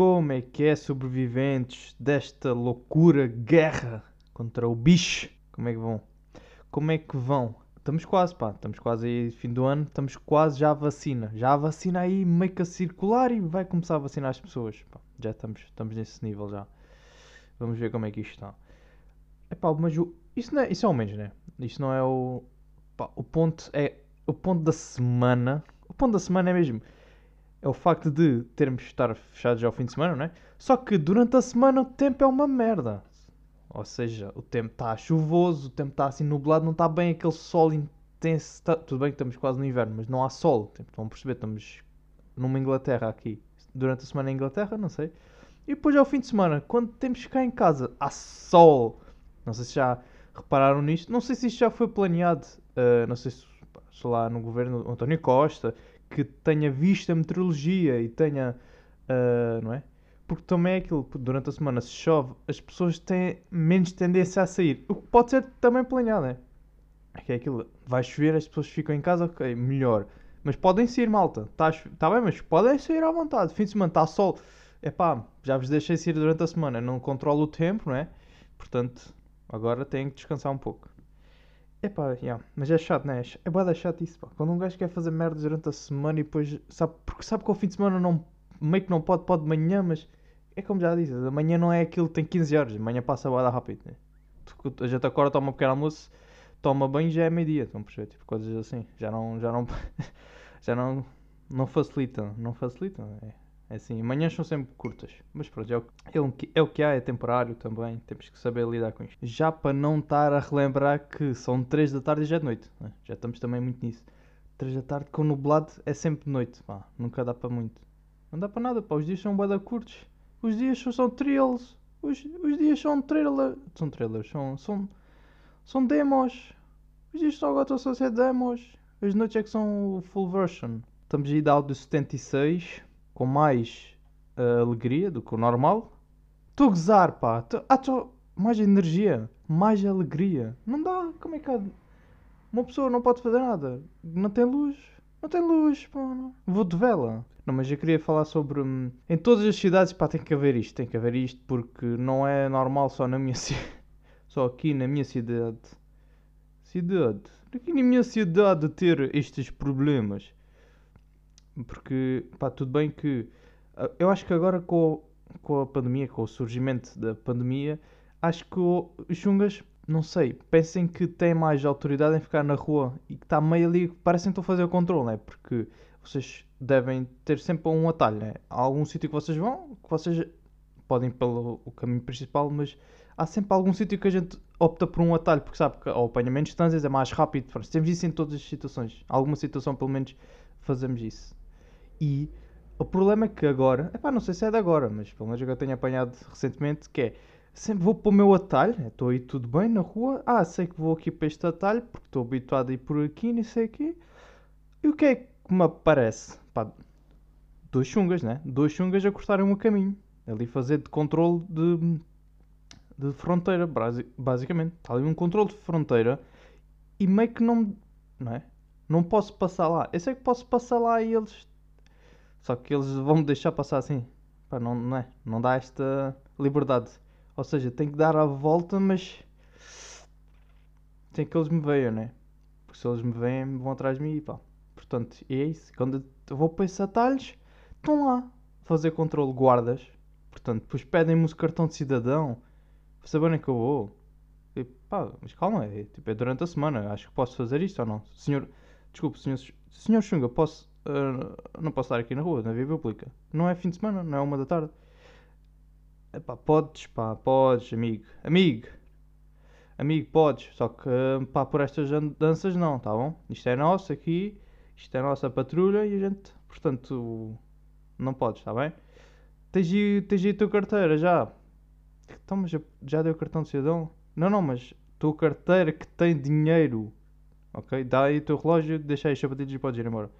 Como é que é sobreviventes desta loucura guerra contra o bicho? Como é que vão? Como é que vão? Estamos quase, pá, estamos quase aí, fim do ano, estamos quase já a vacina. Já a vacina aí meio que a circular e vai começar a vacinar as pessoas. Pá, já estamos, estamos nesse nível já. Vamos ver como é que isto está. Epá, mas o, isso, não é, isso é o menos, né? Isto não é o. Pá, o ponto é. O ponto da semana. O ponto da semana é mesmo é o facto de termos de estar fechados ao fim de semana, não é? Só que durante a semana o tempo é uma merda. Ou seja, o tempo está chuvoso, o tempo está assim nublado, não está bem aquele sol intenso. Tá... Tudo bem que estamos quase no inverno, mas não há sol. Tipo, estão a perceber? Estamos numa Inglaterra aqui. Durante a semana em Inglaterra, não sei. E depois ao fim de semana, quando temos que ficar em casa, há sol. Não sei se já repararam nisto. Não sei se isto já foi planeado. Uh, não sei se, sei lá, no governo António Costa que tenha visto a meteorologia e tenha. Uh, não é? Porque também é aquilo, durante a semana, se chove, as pessoas têm menos tendência a sair. O que pode ser também planeado, é? Que é aquilo, vai chover, as pessoas ficam em casa, ok, melhor. Mas podem sair, malta. Está tá bem, mas podem sair à vontade. Fim de semana está sol. É pá, já vos deixei sair durante a semana. Não controlo o tempo, não é? Portanto, agora tenho que descansar um pouco. Epá, yeah. mas é chato, não é? É boa chato isso, pá. Quando um gajo quer fazer merda durante a semana e depois sabe, porque sabe que ao fim de semana não, meio que não pode, pode de manhã, mas é como já disse, amanhã não é aquilo que tem 15 horas, amanhã passa a rápido, né? A gente acorda, toma um pequeno almoço, toma banho e já é meio-dia, estão a? Tipo, coisas assim, já não, já não, já não, não facilitam, não facilitam, é. É assim, manhãs são sempre curtas, mas pronto, é o, é, o, é o que há, é temporário também, temos que saber lidar com isto. Já para não estar a relembrar que são 3 da tarde e já é de noite, né? já estamos também muito nisso. 3 da tarde com nublado é sempre de noite, pá, nunca dá para muito. Não dá para nada, pá, os dias são bada curtos, os dias são, são trails, os, os dias são trailers, são trailers, são, são, são demos, os dias só agora estão a ser demos, as noites é que são full version. Estamos aí da áudio 76 com mais uh, alegria do que o normal. Estou a gozar, pá. Tô, ah, tô, mais energia, mais alegria. Não dá, como é que há... Uma pessoa não pode fazer nada. Não tem luz. Não tem luz, pá. Vou de vela. Não, mas eu queria falar sobre. Hum, em todas as cidades, pá, tem que haver isto. Tem que haver isto porque não é normal só na minha cidade. Só aqui na minha cidade. Cidade. Aqui na minha cidade ter estes problemas. Porque, pá, tudo bem que. Ah, eu acho que agora com, com a pandemia, com o surgimento da pandemia, acho que os chungas, não sei, pensem que têm mais autoridade em ficar na rua e que está meio ali, parecem que estão a fazer o controle, né? Porque vocês devem ter sempre um atalho, né? Há algum sítio que vocês vão, que vocês podem ir pelo caminho principal, mas há sempre algum sítio que a gente opta por um atalho, porque sabe que ao apanha menos distâncias, é mais rápido. Temos isso em todas as situações. Alguma situação, pelo menos, fazemos isso. E o problema é que agora, epá, não sei se é de agora, mas pelo menos eu tenho apanhado recentemente, que é sempre vou para o meu atalho, né, estou aí tudo bem na rua, ah, sei que vou aqui para este atalho porque estou habituado a ir por aqui, nem sei aqui. E o que é que me aparece? Pá, dois chungas, né? Dois chungas a cortarem o caminho, ali fazer de controle de, de fronteira, basicamente. Está ali um controle de fronteira e meio que não, não é? Não posso passar lá. Eu sei que posso passar lá e eles só que eles vão me deixar passar assim. Pá, não, não é? Não dá esta liberdade. Ou seja, tem que dar a volta, mas. Tem que eles me vejam, né? Porque se eles me veem, vão atrás de mim e pá. Portanto, é isso. Quando eu vou para esses atalhos, estão lá. Fazer controle guardas. Portanto, depois pedem-me o cartão de cidadão. Para saberem que eu vou. E, pá, mas calma, é, tipo, é durante a semana. Acho que posso fazer isto ou não? Senhor. Desculpe, senhor, senhor Xunga, posso uh, não posso estar aqui na rua, na via pública. Não é fim de semana, não é uma da tarde. Epá, podes, pá, podes, amigo. Amigo! Amigo, podes. Só que, pá, por estas danças não, tá bom? Isto é nosso aqui, isto é nossa patrulha e a gente, portanto, não podes, tá bem? Tens aí, tens aí a tua carteira já. Então, mas já deu cartão de cidadão? Não, não, mas tua carteira que tem dinheiro. Ok? Dá aí o teu relógio, deixa aí as sapatilhas e podes ir embora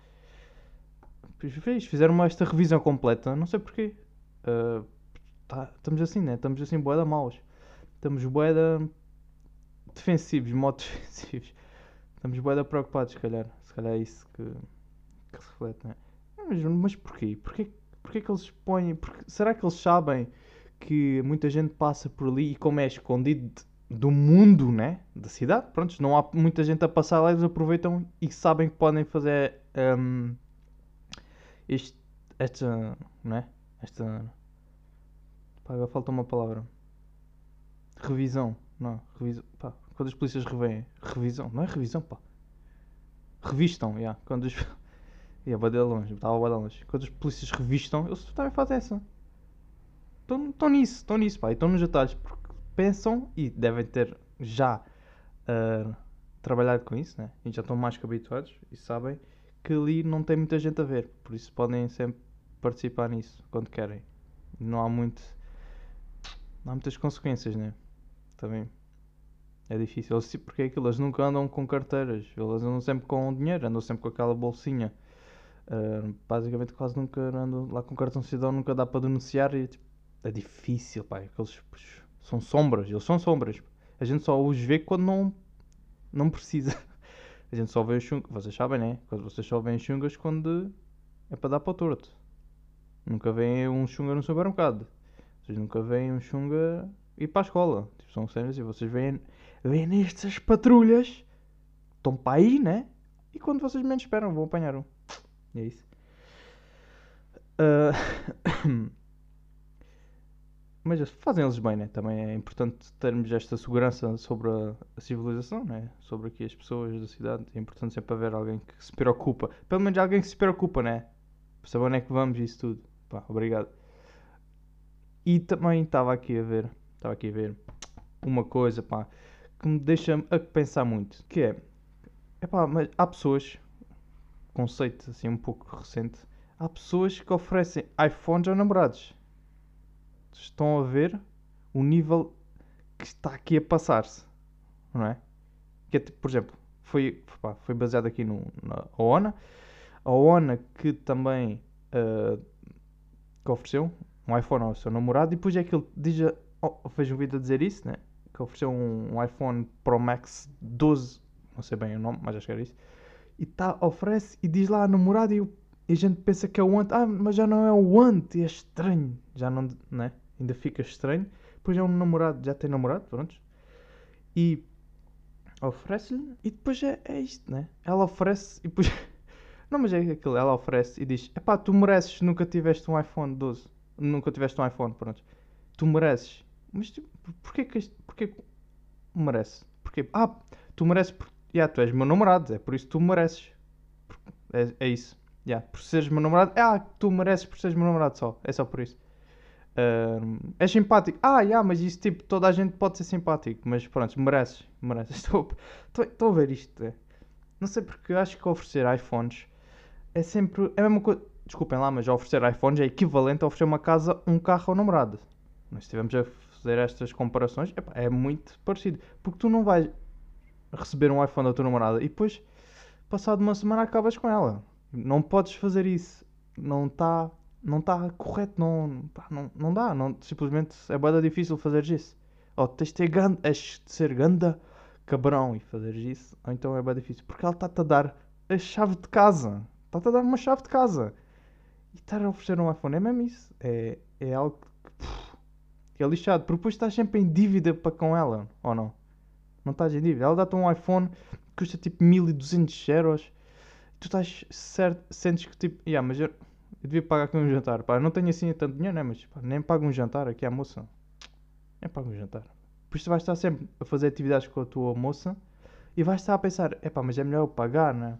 fez, fizeram esta revisão completa, não sei porquê. Uh, tá, estamos assim, né? Estamos assim, boeda maus. Estamos boeda defensivos, modo defensivos. Estamos boeda preocupados, se calhar. Se calhar é isso que, que reflete, né? Mas, mas porquê? porquê? Porquê que eles põem. Porque, será que eles sabem que muita gente passa por ali e como é escondido do mundo, né? Da cidade, pronto, não há muita gente a passar lá, eles aproveitam e sabem que podem fazer um, este, esta, né? Esta. Pá, agora falta uma palavra. Revisão. Não, revisão. Pá, quando as polícias revêem. Revisão. Não é revisão, pá. Revistam, já. Yeah, quando os. Ia, yeah, de longe, estava a longe. Quando as polícias revistam, eles também fazem essa. Estão nisso, estão nisso, pá. Estão nos detalhes. Porque pensam e devem ter já uh, trabalhado com isso, né? E já estão mais que habituados e sabem que ali não tem muita gente a ver. Por isso podem sempre participar nisso quando querem. Não há muito. Não há muitas consequências, né? Também. É difícil. Eles, porque é aquilo, eles nunca andam com carteiras. Eles andam sempre com dinheiro, andam sempre com aquela bolsinha. Uh, basicamente quase nunca andam lá com cartão cidadão, nunca dá para denunciar e tipo, é difícil, pai. Aqueles são sombras, eles são sombras. A gente só os vê quando não, não precisa. A gente só vê os chungas, vocês sabem, né? Vocês só veem chungas quando é para dar para o torto. Nunca veem um chunga no supermercado. Vocês nunca veem um chunga ir para a escola. Tipo, são cenas e vocês veem, veem nestas patrulhas. Estão para aí, né? E quando vocês menos esperam, vão apanhar um. E é isso. Uh... Mas fazem eles bem, né? Também é importante termos esta segurança sobre a, a, civilização, né? Sobre aqui as pessoas da cidade. É importante sempre haver alguém que se preocupa. Pelo menos alguém que se preocupa, né? Para saber onde é que vamos e isso tudo. Pá, obrigado. E também estava aqui a ver, estava aqui a ver uma coisa, pá, que me deixa a pensar muito, que é, é pá, mas há pessoas, conceito assim um pouco recente, há pessoas que oferecem iPhones aos namorados estão a ver o nível que está aqui a passar-se, não é? Que é, tipo, por exemplo, foi, foi baseado aqui no, na ONA, a ONA que também uh, que ofereceu um iPhone ao seu namorado e depois é que ele diz, oh, fez um vídeo a dizer isso, né? Que ofereceu um, um, iPhone Pro Max 12, não sei bem o nome, mas acho que era isso. E tá, oferece e diz lá a namorada e, e a gente pensa que é o ante. Ah, mas já não é o ante, é estranho. Já não, né? Ainda fica estranho. Depois é um namorado, já tem namorado, pronto. E oferece-lhe, e depois é, é isto, né? Ela oferece, e depois. Não, mas é aquilo, ela oferece e diz: Epá, tu mereces, nunca tiveste um iPhone 12. Nunca tiveste um iPhone, pronto. Tu mereces. Mas porquê que isto. Porquê que merece? Porquê? Ah, tu mereces. Por... Yeah, tu és meu namorado, é por isso que tu mereces. É, é isso. Yeah, por seres meu namorado. Ah, tu mereces por seres meu namorado só. É só por isso. Uh, és simpático. Ah, yeah, mas isso tipo, toda a gente pode ser simpático, mas pronto, mereces, mereces. Estou, estou, estou a ver isto. É. Não sei porque acho que oferecer iPhones é sempre. É a mesma coisa. Desculpem lá, mas oferecer iPhones é equivalente a oferecer uma casa, um carro ao namorado. Mas se estivermos a fazer estas comparações, é muito parecido. Porque tu não vais receber um iPhone da tua namorada e depois, passado uma semana, acabas com ela. Não podes fazer isso. Não está não está correto, não, pá, não, não dá, não, simplesmente é bada difícil fazer isso. Ou tens de, ter ganda, és de ser ganda cabrão e fazer isso, ou então é bem difícil, porque ela está-te a dar a chave de casa, está-te a dar uma chave de casa e estar a oferecer um iPhone é mesmo isso, é, é algo que é lixado, porque depois estás sempre em dívida para com ela, ou não? Não estás em dívida, ela dá-te um iPhone que custa tipo 1200 euros, tu estás certo, sentes que tipo, yeah, mas eu eu devia pagar aqui um jantar. Pá, não tenho assim tanto dinheiro, né? Mas pá, nem pago um jantar aqui à moça. Nem pago um jantar. Por isso vais estar sempre a fazer atividades com a tua moça e vais estar a pensar, é pá, mas é melhor eu pagar, né?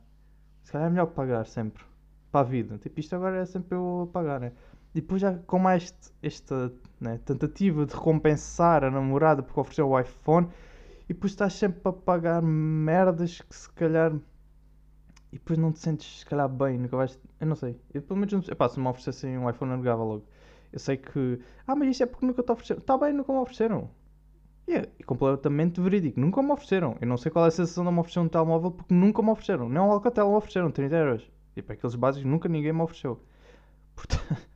Se calhar é melhor pagar sempre. Para a vida. Tipo, isto agora é sempre eu pagar, né? E depois já com mais esta né, tentativa de recompensar a namorada porque ofereceu o iPhone e depois estás sempre a pagar merdas que se calhar e depois não te sentes, se calhar, bem, nunca vais. Eu não sei. Eu pelo menos não sei. Epá, se me oferecessem um iPhone, eu negava logo. Eu sei que. Ah, mas isso é porque nunca te ofereceram. Está bem, nunca me ofereceram. E é completamente verídico. Nunca me ofereceram. Eu não sei qual é a sensação de me oferecer um telemóvel porque nunca me ofereceram. Nem um Alcatel me ofereceram, 30 euros. Tipo, aqueles básicos nunca ninguém me ofereceu. Portanto,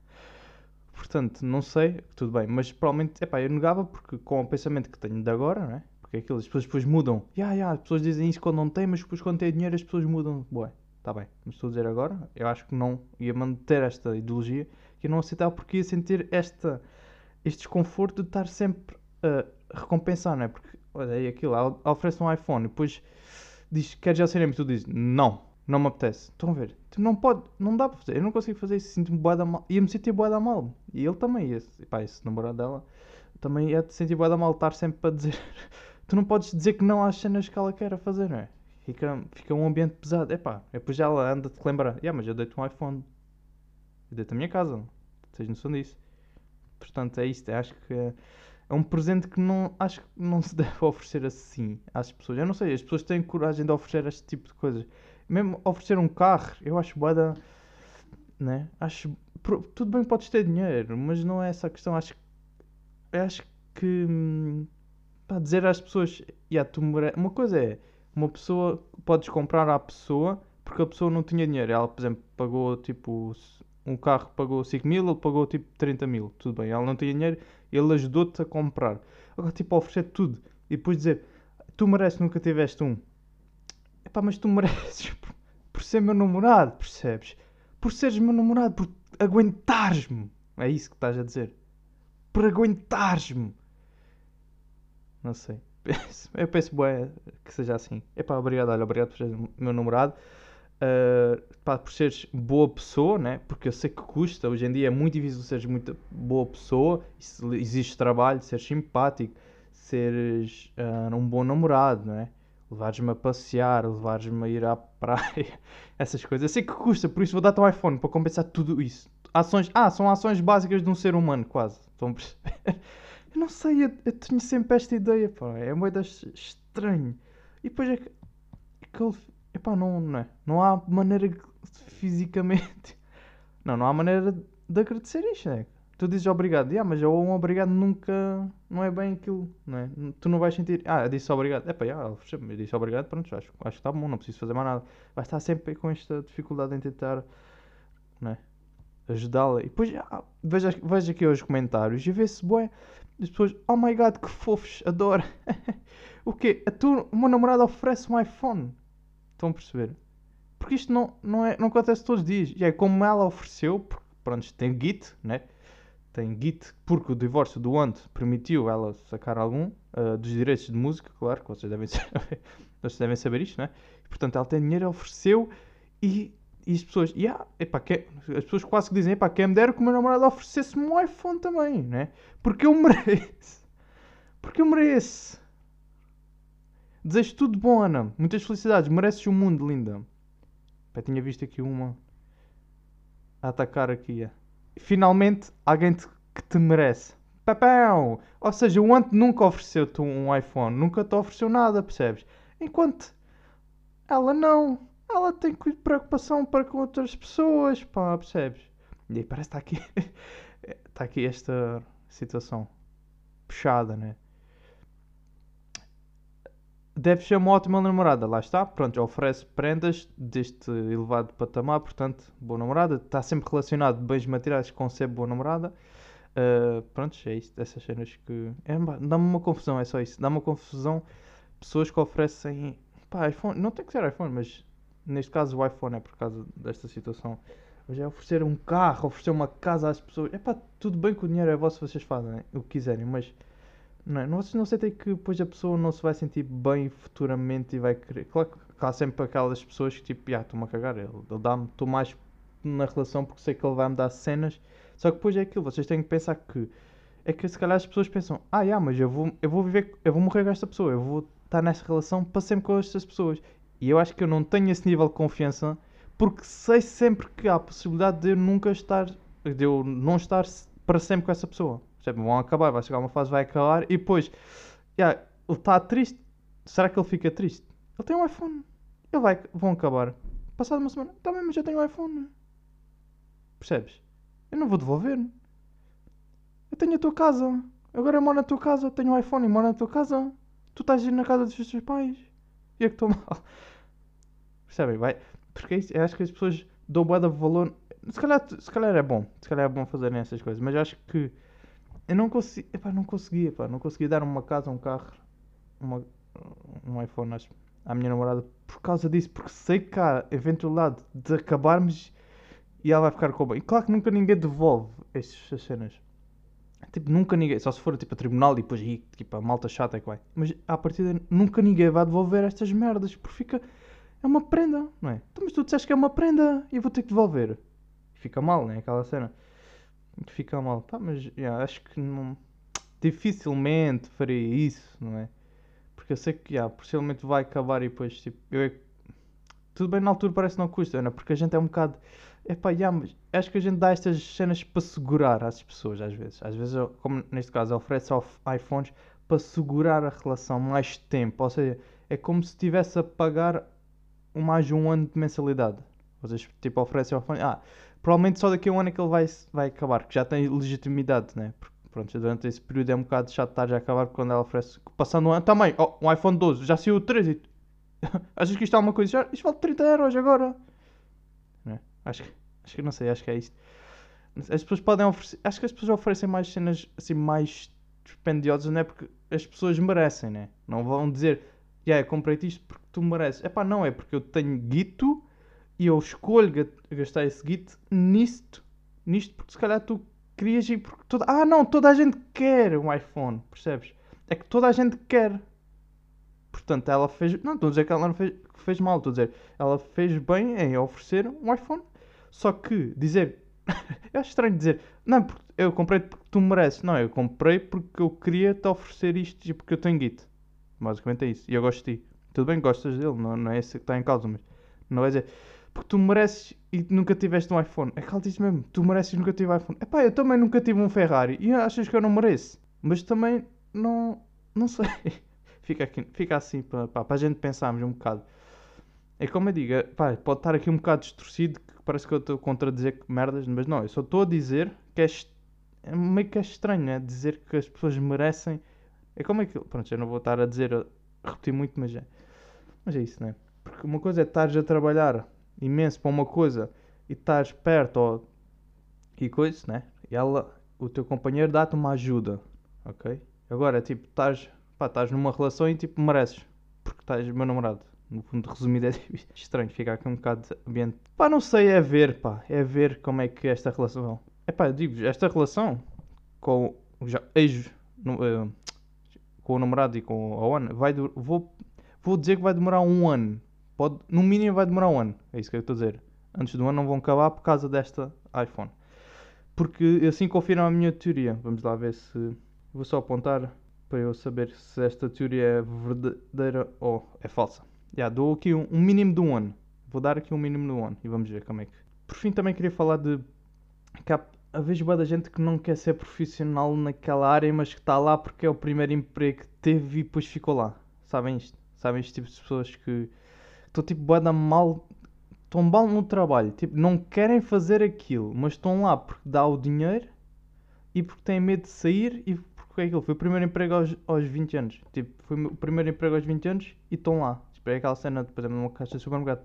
portanto não sei, tudo bem. Mas provavelmente, epá, eu negava porque com o pensamento que tenho de agora, não é? Porque aquilo, as pessoas depois mudam. Yeah, yeah, as pessoas dizem isso quando não têm, mas depois quando têm dinheiro as pessoas mudam. Bué. está bem. Mas estou a dizer agora, eu acho que não ia manter esta ideologia, que eu não aceitava porque ia sentir esta, este desconforto de estar sempre a recompensar, não é? Porque, olha aí aquilo, oferece um iPhone e depois diz, quer já cinema? E tu dizes, não, não me apetece. Estão a ver? Tu não pode, não dá para fazer. Eu não consigo fazer isso, sinto-me boa da mal. Ia-me sentir boa da mal. E ele também, esse, pá, esse namorado dela, também ia-te sentir boa da mal estar sempre a dizer. tu não podes dizer que não às cenas que ela quer fazer, não é? Fica, fica um ambiente pesado. Epá, depois ela anda-te lembrar. Yeah, mas eu dei-te um iPhone. Eu dei-te a minha casa. Tens noção disso. Portanto, é isto. Eu acho que é, é um presente que não, acho que não se deve oferecer assim às pessoas. Eu não sei, as pessoas têm coragem de oferecer este tipo de coisas. Mesmo oferecer um carro, eu acho boada. Né? Acho. Tudo bem, podes ter dinheiro, mas não é essa a questão. Acho, acho que. Para dizer às pessoas. Yeah, tu mere... Uma coisa é uma pessoa, podes comprar à pessoa porque a pessoa não tinha dinheiro. Ela, por exemplo, pagou tipo um carro pagou 5 mil, ele pagou tipo 30 mil. Tudo bem, ela não tinha dinheiro, ele ajudou-te a comprar. Agora, tipo, oferecer tudo e depois dizer tu mereces, nunca tiveste um. Epá, mas tu mereces por, por ser meu namorado, percebes? Por seres meu namorado, por aguentares-me. É isso que estás a dizer. Por aguentares-me. Não sei. eu penso bem que seja assim. Epá, obrigado, olha, obrigado por seres meu namorado. Uh, pá, por seres boa pessoa, né? porque eu sei que custa. Hoje em dia é muito difícil seres muito boa pessoa. Existe trabalho, seres simpático, seres uh, um bom namorado, não é? Levares-me a passear, levares-me a ir à praia, essas coisas. Eu sei que custa, por isso vou dar-te um iPhone para compensar tudo isso. Ações, ah, são ações básicas de um ser humano, quase. Estão a perceber? Eu não sei, eu, eu tenho sempre esta ideia, pá. É uma ideia estranho. E depois é que, é. Epá, não, não é? Não há maneira fisicamente. Não, não há maneira de agradecer isto, é? Tu dizes obrigado, yeah, mas um obrigado nunca. Não é bem aquilo, não é? Tu não vais sentir. Ah, eu disse obrigado. Epá, yeah, eu disse obrigado, pronto, acho, acho que está bom, não preciso fazer mais nada. Vai estar sempre com esta dificuldade em tentar. Não é? Ajudá-la. E depois, ah, veja, veja aqui os comentários e vê-se, boé as pessoas, oh my god, que fofos, adoro. o quê? A tu, o meu namorado oferece um iPhone. Estão a perceber? Porque isto não, não, é, não acontece todos os dias. E é como ela ofereceu, porque, pronto, tem Git, né? Tem Git, porque o divórcio do Ant permitiu ela sacar algum uh, dos direitos de música, claro, que vocês devem saber, vocês devem saber isto, né? E, portanto, ela tem dinheiro, ofereceu e e as pessoas, yeah, epá, que, as pessoas quase que dizem, epá, quem me dera que o meu namorado oferecesse-me um iPhone também, né? Porque eu mereço. Porque eu mereço. Desejo tudo bom, Ana. Muitas felicidades. Mereces um mundo, linda. Epá, tinha visto aqui uma a atacar aqui. Finalmente, alguém te, que te merece. Papão! Ou seja, o Ant nunca ofereceu-te um iPhone. Nunca te ofereceu nada, percebes? Enquanto ela não ela tem preocupação para com outras pessoas, pá, percebes? E aí parece que está aqui, está aqui esta situação puxada, né? Deve ser uma ótima namorada, lá está, pronto, oferece prendas deste elevado patamar, portanto, boa namorada, está sempre relacionado bens materiais com ser boa namorada. Uh, pronto, é isto, essas cenas que. É, dá-me uma confusão, é só isso. Dá-me uma confusão pessoas que oferecem. Pá, iPhone, não tem que ser iPhone, mas neste caso o iPhone é por causa desta situação. Mas é oferecer um carro, oferecer uma casa às pessoas. É pá, tudo bem que o dinheiro é vosso, vocês fazem o que quiserem, mas não, é? vocês não sentem que depois a pessoa não se vai sentir bem futuramente e vai querer. Claro que há sempre aquelas pessoas que tipo, ah, estou-me a cagar, ele, ele dá-me, estou mais na relação porque sei que ele vai me dar cenas. Só que depois é aquilo, vocês têm que pensar que é que se calhar as pessoas pensam, ah, yeah, mas eu vou, eu vou viver, eu vou morrer com esta pessoa, eu vou estar nessa relação para sempre com estas pessoas. E eu acho que eu não tenho esse nível de confiança porque sei sempre que há a possibilidade de eu nunca estar, de eu não estar para sempre com essa pessoa. Vão acabar, vai chegar uma fase, vai acabar e depois yeah, ele está triste. Será que ele fica triste? Ele tem um iPhone. Ele vai, vão acabar. Passada uma semana, tá bem, mas já tenho um iPhone. Percebes? Eu não vou devolver. Eu tenho a tua casa. Agora eu moro na tua casa, tenho um iPhone e moro na tua casa. Tu estás na casa dos teus pais. E é que estou mal. Percebem? Vai. Porque é eu acho que as pessoas dão boa de valor. Se calhar, se calhar é bom. Se calhar é bom fazerem essas coisas. Mas acho que eu não consegui. Epá, não conseguia, epá, não conseguia dar uma casa, um carro, uma, um iPhone. Acho. à minha namorada por causa disso, porque sei que há eventualidade de acabarmos e ela vai ficar com bem. E claro que nunca ninguém devolve estas cenas. Tipo, nunca ninguém, só se for tipo a tribunal e depois aí, tipo, a malta chata é que vai. Mas à partida nunca ninguém vai devolver estas merdas, porque fica. É uma prenda, não é? Então, mas tu disseste que é uma prenda e eu vou ter que devolver. Fica mal, né? Aquela cena. Fica mal. Pá, mas yeah, acho que não. Dificilmente faria isso, não é? Porque eu sei que, yeah, possivelmente vai acabar e depois, tipo, eu é... Tudo bem, na altura parece que não custa, não é? Porque a gente é um bocado. Epá, yeah, mas acho que a gente dá estas cenas para segurar às pessoas, às vezes. Às vezes, como neste caso, oferece iPhones para segurar a relação mais tempo. Ou seja, é como se estivesse a pagar mais um ano de mensalidade. Vocês, tipo, oferecem iPhone. Ah, provavelmente só daqui a um ano é que ele vai, vai acabar, que já tem legitimidade, né? Porque, pronto, durante esse período é um bocado chato estar já a acabar, quando ela oferece, passando um ano, também, oh, um iPhone 12, já saiu o 13. Achas que isto é uma coisa? Já, isto vale 30 euros agora. Né? Acho que, acho que não sei, acho que é isto. As pessoas podem oferecer, acho que as pessoas oferecem mais cenas assim mais dispendiosas, não é? Porque as pessoas merecem, né? Não vão dizer, yeah, comprei-te isto porque tu mereces. É pá, não, é porque eu tenho guito e eu escolho gastar esse guito nisto, nisto porque se calhar tu querias ir porque toda... Ah não, toda a gente quer um iPhone, percebes? É que toda a gente quer. Portanto, ela fez. Não, estou a dizer que ela não fez, fez mal, estou a dizer. Ela fez bem em oferecer um iPhone. Só que dizer. eu acho estranho dizer. Não, eu comprei porque tu mereces. Não, eu comprei porque eu queria te oferecer isto e porque eu tenho Git. Basicamente é isso. E eu gosto de ti. Tudo bem, gostas dele, não, não é esse que está em causa, mas não vai dizer porque tu mereces e nunca tiveste um iPhone. É que ela diz mesmo, tu mereces e nunca tive um iPhone. Epá, eu também nunca tive um Ferrari e achas que eu não mereço. Mas também não, não sei. fica, aqui, fica assim para, para a gente pensarmos um bocado. É como eu digo, é, pá, pode estar aqui um bocado distorcido, que parece que eu estou a contradizer merdas, mas não, eu só estou a dizer que é, é meio que é estranho, né? Dizer que as pessoas merecem. É como aquilo. Pronto, eu não vou estar a dizer, a repetir muito, mas é. Mas é isso, né? Porque uma coisa é estares a trabalhar imenso para uma coisa e estás perto ou, e coisa, né? E ela, o teu companheiro dá-te uma ajuda, ok? Agora, tipo, estás, pá, estás numa relação e tipo, mereces, porque estás meu namorado. No fundo, resumido, é estranho ficar aqui um bocado de ambiente. Pá, não sei, é ver, pá, é ver como é que esta relação. É pá, digo esta relação com o ex, no, uh, com o namorado e com a Ana, vai, vou, vou dizer que vai demorar um ano Pode, no mínimo vai demorar um ano. É isso que eu estou a dizer. Antes do ano não vão acabar por causa desta iPhone. Porque assim confirma a minha teoria. Vamos lá ver se. Vou só apontar para eu saber se esta teoria é verdadeira ou é falsa. Já, dou aqui um, um, mínimo de um ano. Vou dar aqui um mínimo de um ano e vamos ver como é que. Por fim, também queria falar de. Que há, há vezes da gente que não quer ser profissional naquela área, mas que está lá porque é o primeiro emprego que teve e depois ficou lá. Sabem isto? Sabem este tipo de pessoas que estou tipo boeda mal. Estão mal no trabalho. Tipo, não querem fazer aquilo, mas estão lá porque dá o dinheiro e porque têm medo de sair e porque é aquilo. Foi o primeiro emprego aos, aos 20 anos. Tipo, foi o primeiro emprego aos 20 anos e estão lá. Tipo, é aquela cena, por exemplo, numa caixa de supermercado.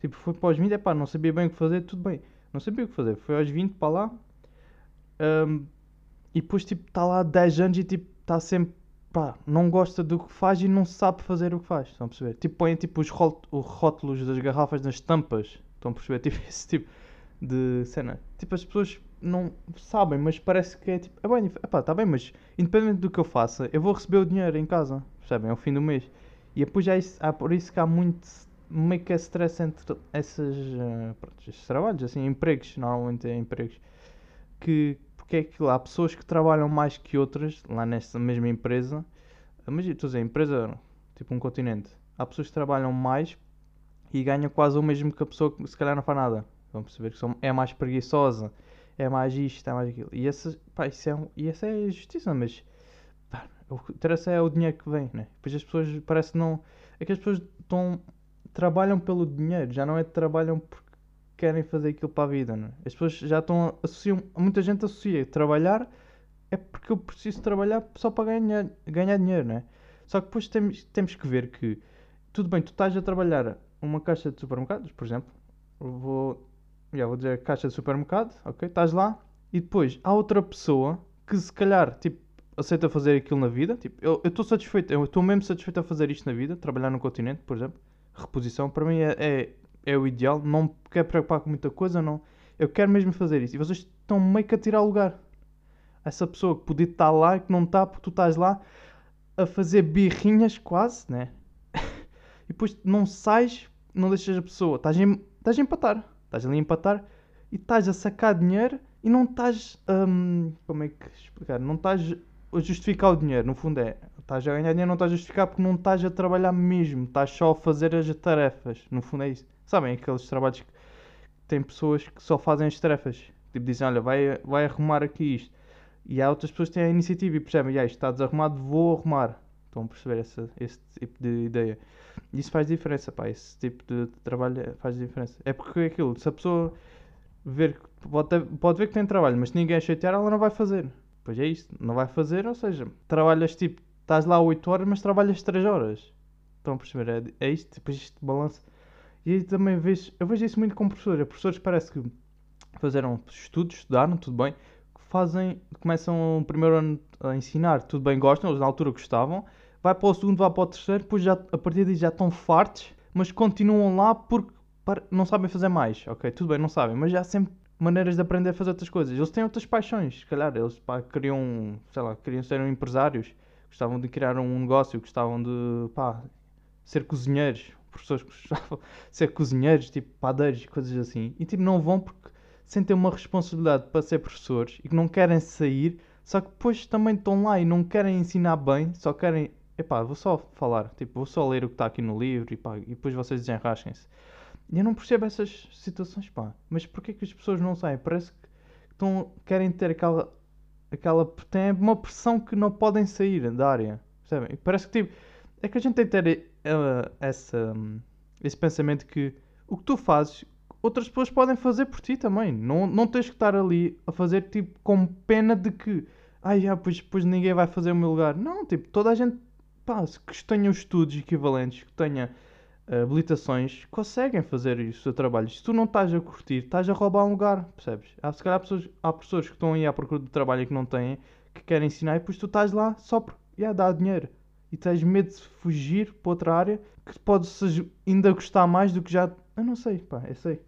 Tipo, foi para os 20, é pá, não sabia bem o que fazer, tudo bem. Não sabia o que fazer. Foi aos 20 para lá. Um, e depois, tipo, está lá 10 anos e, tipo, está sempre pá, não gosta do que faz e não sabe fazer o que faz. Estão a perceber? Tipo, põem tipo os rótulos das garrafas nas tampas. Estão a perceber? Tipo, esse tipo de cena. Tipo, as pessoas não sabem, mas parece que é tipo, é bem, pá, tá bem, mas independente do que eu faça, eu vou receber o dinheiro em casa. Percebem? Ao fim do mês. E depois já é, há, por isso que há muito meio que é stress entre esses, uh, pronto, esses trabalhos, assim, empregos, normalmente é empregos que porque é que há pessoas que trabalham mais que outras lá nesta mesma empresa. Mas estou a dizer, empresa, tipo um continente. Há pessoas que trabalham mais e ganham quase o mesmo que a pessoa que se calhar não faz nada. Vão perceber que são, é mais preguiçosa, é mais isto, é mais aquilo. E essa, pá, isso é, um, e essa é justiça, mas pá, o que interessa é o dinheiro que vem, né? Depois as pessoas parece não. É que as pessoas estão, trabalham pelo dinheiro, já não é trabalham por querem fazer aquilo para a vida. Não é? As pessoas já estão. Associam, muita gente associa trabalhar é porque eu preciso trabalhar só para ganhar, ganhar dinheiro, não é? Só que depois temos, temos que ver que, tudo bem, tu estás a trabalhar uma caixa de supermercados, por exemplo, vou, já vou dizer caixa de supermercado, ok? Estás lá e depois há outra pessoa que se calhar, tipo, aceita fazer aquilo na vida. Tipo, eu estou satisfeito, eu estou mesmo satisfeito a fazer isto na vida, trabalhar no continente, por exemplo. Reposição, para mim é, é, é o ideal. Não quero preocupar com muita coisa, não. Eu quero mesmo fazer isso. E vocês estão meio que a tirar o lugar. Essa pessoa que podia estar lá e que não está, porque tu estás lá a fazer birrinhas quase, né? e depois não sais, não deixas a pessoa. Estás, em, estás a empatar. Estás ali a empatar e estás a sacar dinheiro e não estás. Hum, como é que explicar? Não estás a justificar o dinheiro. No fundo é. Estás a ganhar dinheiro, não estás a justificar porque não estás a trabalhar mesmo. Estás só a fazer as tarefas. No fundo é isso. Sabem aqueles trabalhos que tem pessoas que só fazem as tarefas. Tipo, dizem: Olha, vai, vai arrumar aqui isto. E há outras pessoas que têm a iniciativa e percebem: ah, isto está desarrumado, vou arrumar. Estão a perceber essa, esse tipo de ideia. Isso faz diferença, pá. Esse tipo de trabalho faz diferença. É porque é aquilo, se a pessoa ver pode, pode ver que tem trabalho, mas se ninguém a chatear, ela não vai fazer. Pois é isso, não vai fazer, ou seja, trabalhas tipo, estás lá 8 horas, mas trabalhas 3 horas. Estão a perceber? É, é isto, depois isto balanço. E aí também vejo, eu vejo isso muito com professores. Professores parece que fizeram estudos, estudaram, tudo bem, fazem, começam o primeiro ano a ensinar, tudo bem, gostam, eles na altura gostavam, vai para o segundo, vai para o terceiro, depois já, a partir daí já estão fartos, mas continuam lá porque não sabem fazer mais, ok? Tudo bem, não sabem, mas já há sempre maneiras de aprender a fazer outras coisas. Eles têm outras paixões, se calhar, eles pá, queriam, sei lá, queriam ser empresários, gostavam de criar um negócio, gostavam de, pá, ser cozinheiros, professores que gostavam de ser cozinheiros, tipo padeiros, coisas assim, e tipo, não vão porque sentem uma responsabilidade para ser professores e que não querem sair, só que depois também estão lá e não querem ensinar bem, só querem, epá, vou só falar, tipo, vou só ler o que está aqui no livro e, pá, e depois vocês desenrasquem-se. Eu não percebo essas situações, pá. Mas porquê que as pessoas não saem? Parece que estão, querem ter aquela, aquela. tem uma pressão que não podem sair da área. Percebem? Parece que tipo. É que a gente tem que ter uh, essa, um, esse pensamento que o que tu fazes, outras pessoas podem fazer por ti também. Não, não tens que estar ali a fazer tipo com pena de que. Ai, ah, pois, pois ninguém vai fazer o meu lugar. Não, tipo, toda a gente. Pá, que tenha estudos equivalentes, que tenha habilitações conseguem fazer o seu trabalho. Se tu não estás a curtir, estás a roubar um lugar, percebes? Há, se calhar pessoas, há pessoas que estão aí à procura de trabalho e que não têm, que querem ensinar, e depois tu estás lá só por yeah, dar dinheiro. E tens medo de fugir para outra área que pode ainda gostar mais do que já. Eu não sei, pá, eu sei.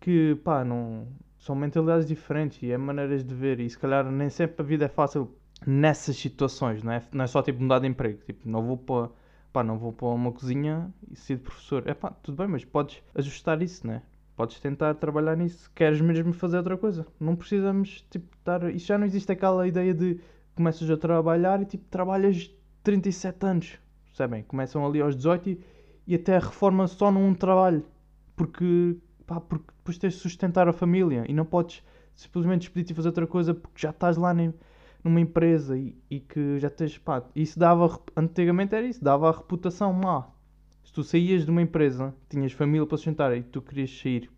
Que, pá, não. São mentalidades diferentes e é maneiras de ver, e se calhar nem sempre a vida é fácil nessas situações, não é, não é só tipo mudar de emprego. Tipo, não vou para pá, não vou para uma cozinha e ser professor. É pá, tudo bem, mas podes ajustar isso, né? Podes tentar trabalhar nisso. Queres mesmo fazer outra coisa. Não precisamos, tipo, estar. Isso já não existe aquela ideia de começas a trabalhar e, tipo, trabalhas 37 anos. Percebem? Começam ali aos 18 e, e até reforma só num trabalho. Porque, pá, porque depois tens de sustentar a família e não podes simplesmente despedir-te e fazer outra coisa porque já estás lá nem numa empresa e, e, que já tens, pá, isso dava, antigamente era isso, dava a reputação má. Se tu saías de uma empresa, tinhas família para sustentar e tu querias sair,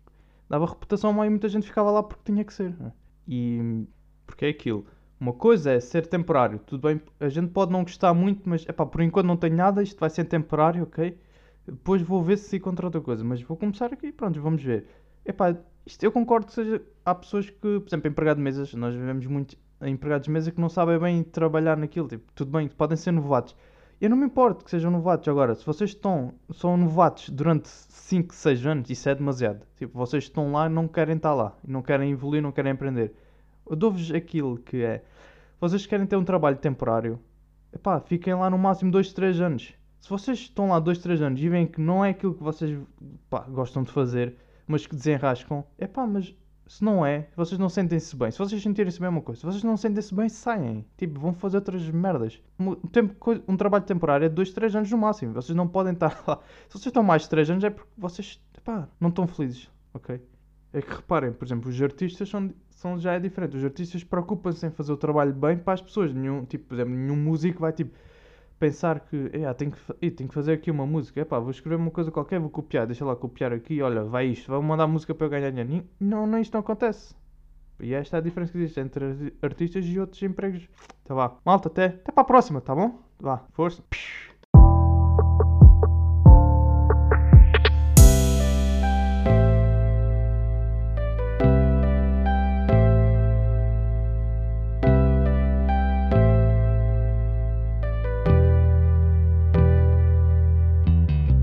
dava reputação má e muita gente ficava lá porque tinha que ser. Né? E porque é aquilo. Uma coisa é ser temporário, tudo bem, a gente pode não gostar muito, mas é pá, por enquanto não tenho nada, isto vai ser temporário, ok? Depois vou ver se encontro outra coisa, mas vou começar aqui, pronto, vamos ver. Epá, isto eu concordo que seja. Há pessoas que, por exemplo, empregado de mesas, nós vivemos muito empregados de mesa que não sabem bem trabalhar naquilo. Tipo, tudo bem, podem ser novatos. Eu não me importo que sejam novatos. Agora, se vocês estão, são novatos durante 5, 6 anos, isso é demasiado. Tipo, vocês estão lá e não querem estar lá. Não querem evoluir, não querem aprender. Eu dou-vos aquilo que é. Vocês querem ter um trabalho temporário. Epá, fiquem lá no máximo 2, 3 anos. Se vocês estão lá 2, 3 anos e veem que não é aquilo que vocês pá, gostam de fazer, mas que desenrascam, epá, mas se não é, vocês não sentem-se bem. Se vocês sentirem-se bem, é uma coisa. Se vocês não sentem-se bem, saem. Tipo, vão fazer outras merdas. Um, tempo, um trabalho temporário é 2, 3 anos no máximo. Vocês não podem estar lá. Se vocês estão mais de 3 anos é porque vocês, epá, não estão felizes. Ok? É que reparem, por exemplo, os artistas são, são já é diferente. Os artistas preocupam-se em fazer o trabalho bem para as pessoas. Nenhum, tipo, por exemplo, nenhum músico vai tipo pensar que é, tenho, que, tenho que fazer aqui uma música, epá, vou escrever uma coisa qualquer, vou copiar, deixa lá copiar aqui, olha, vai isto, vou mandar música para eu ganhar dinheiro. Não, não, isto não acontece. E esta é a diferença que existe entre artistas e outros empregos. Tá vá. Malta, até, até para a próxima, tá bom? Vá, força.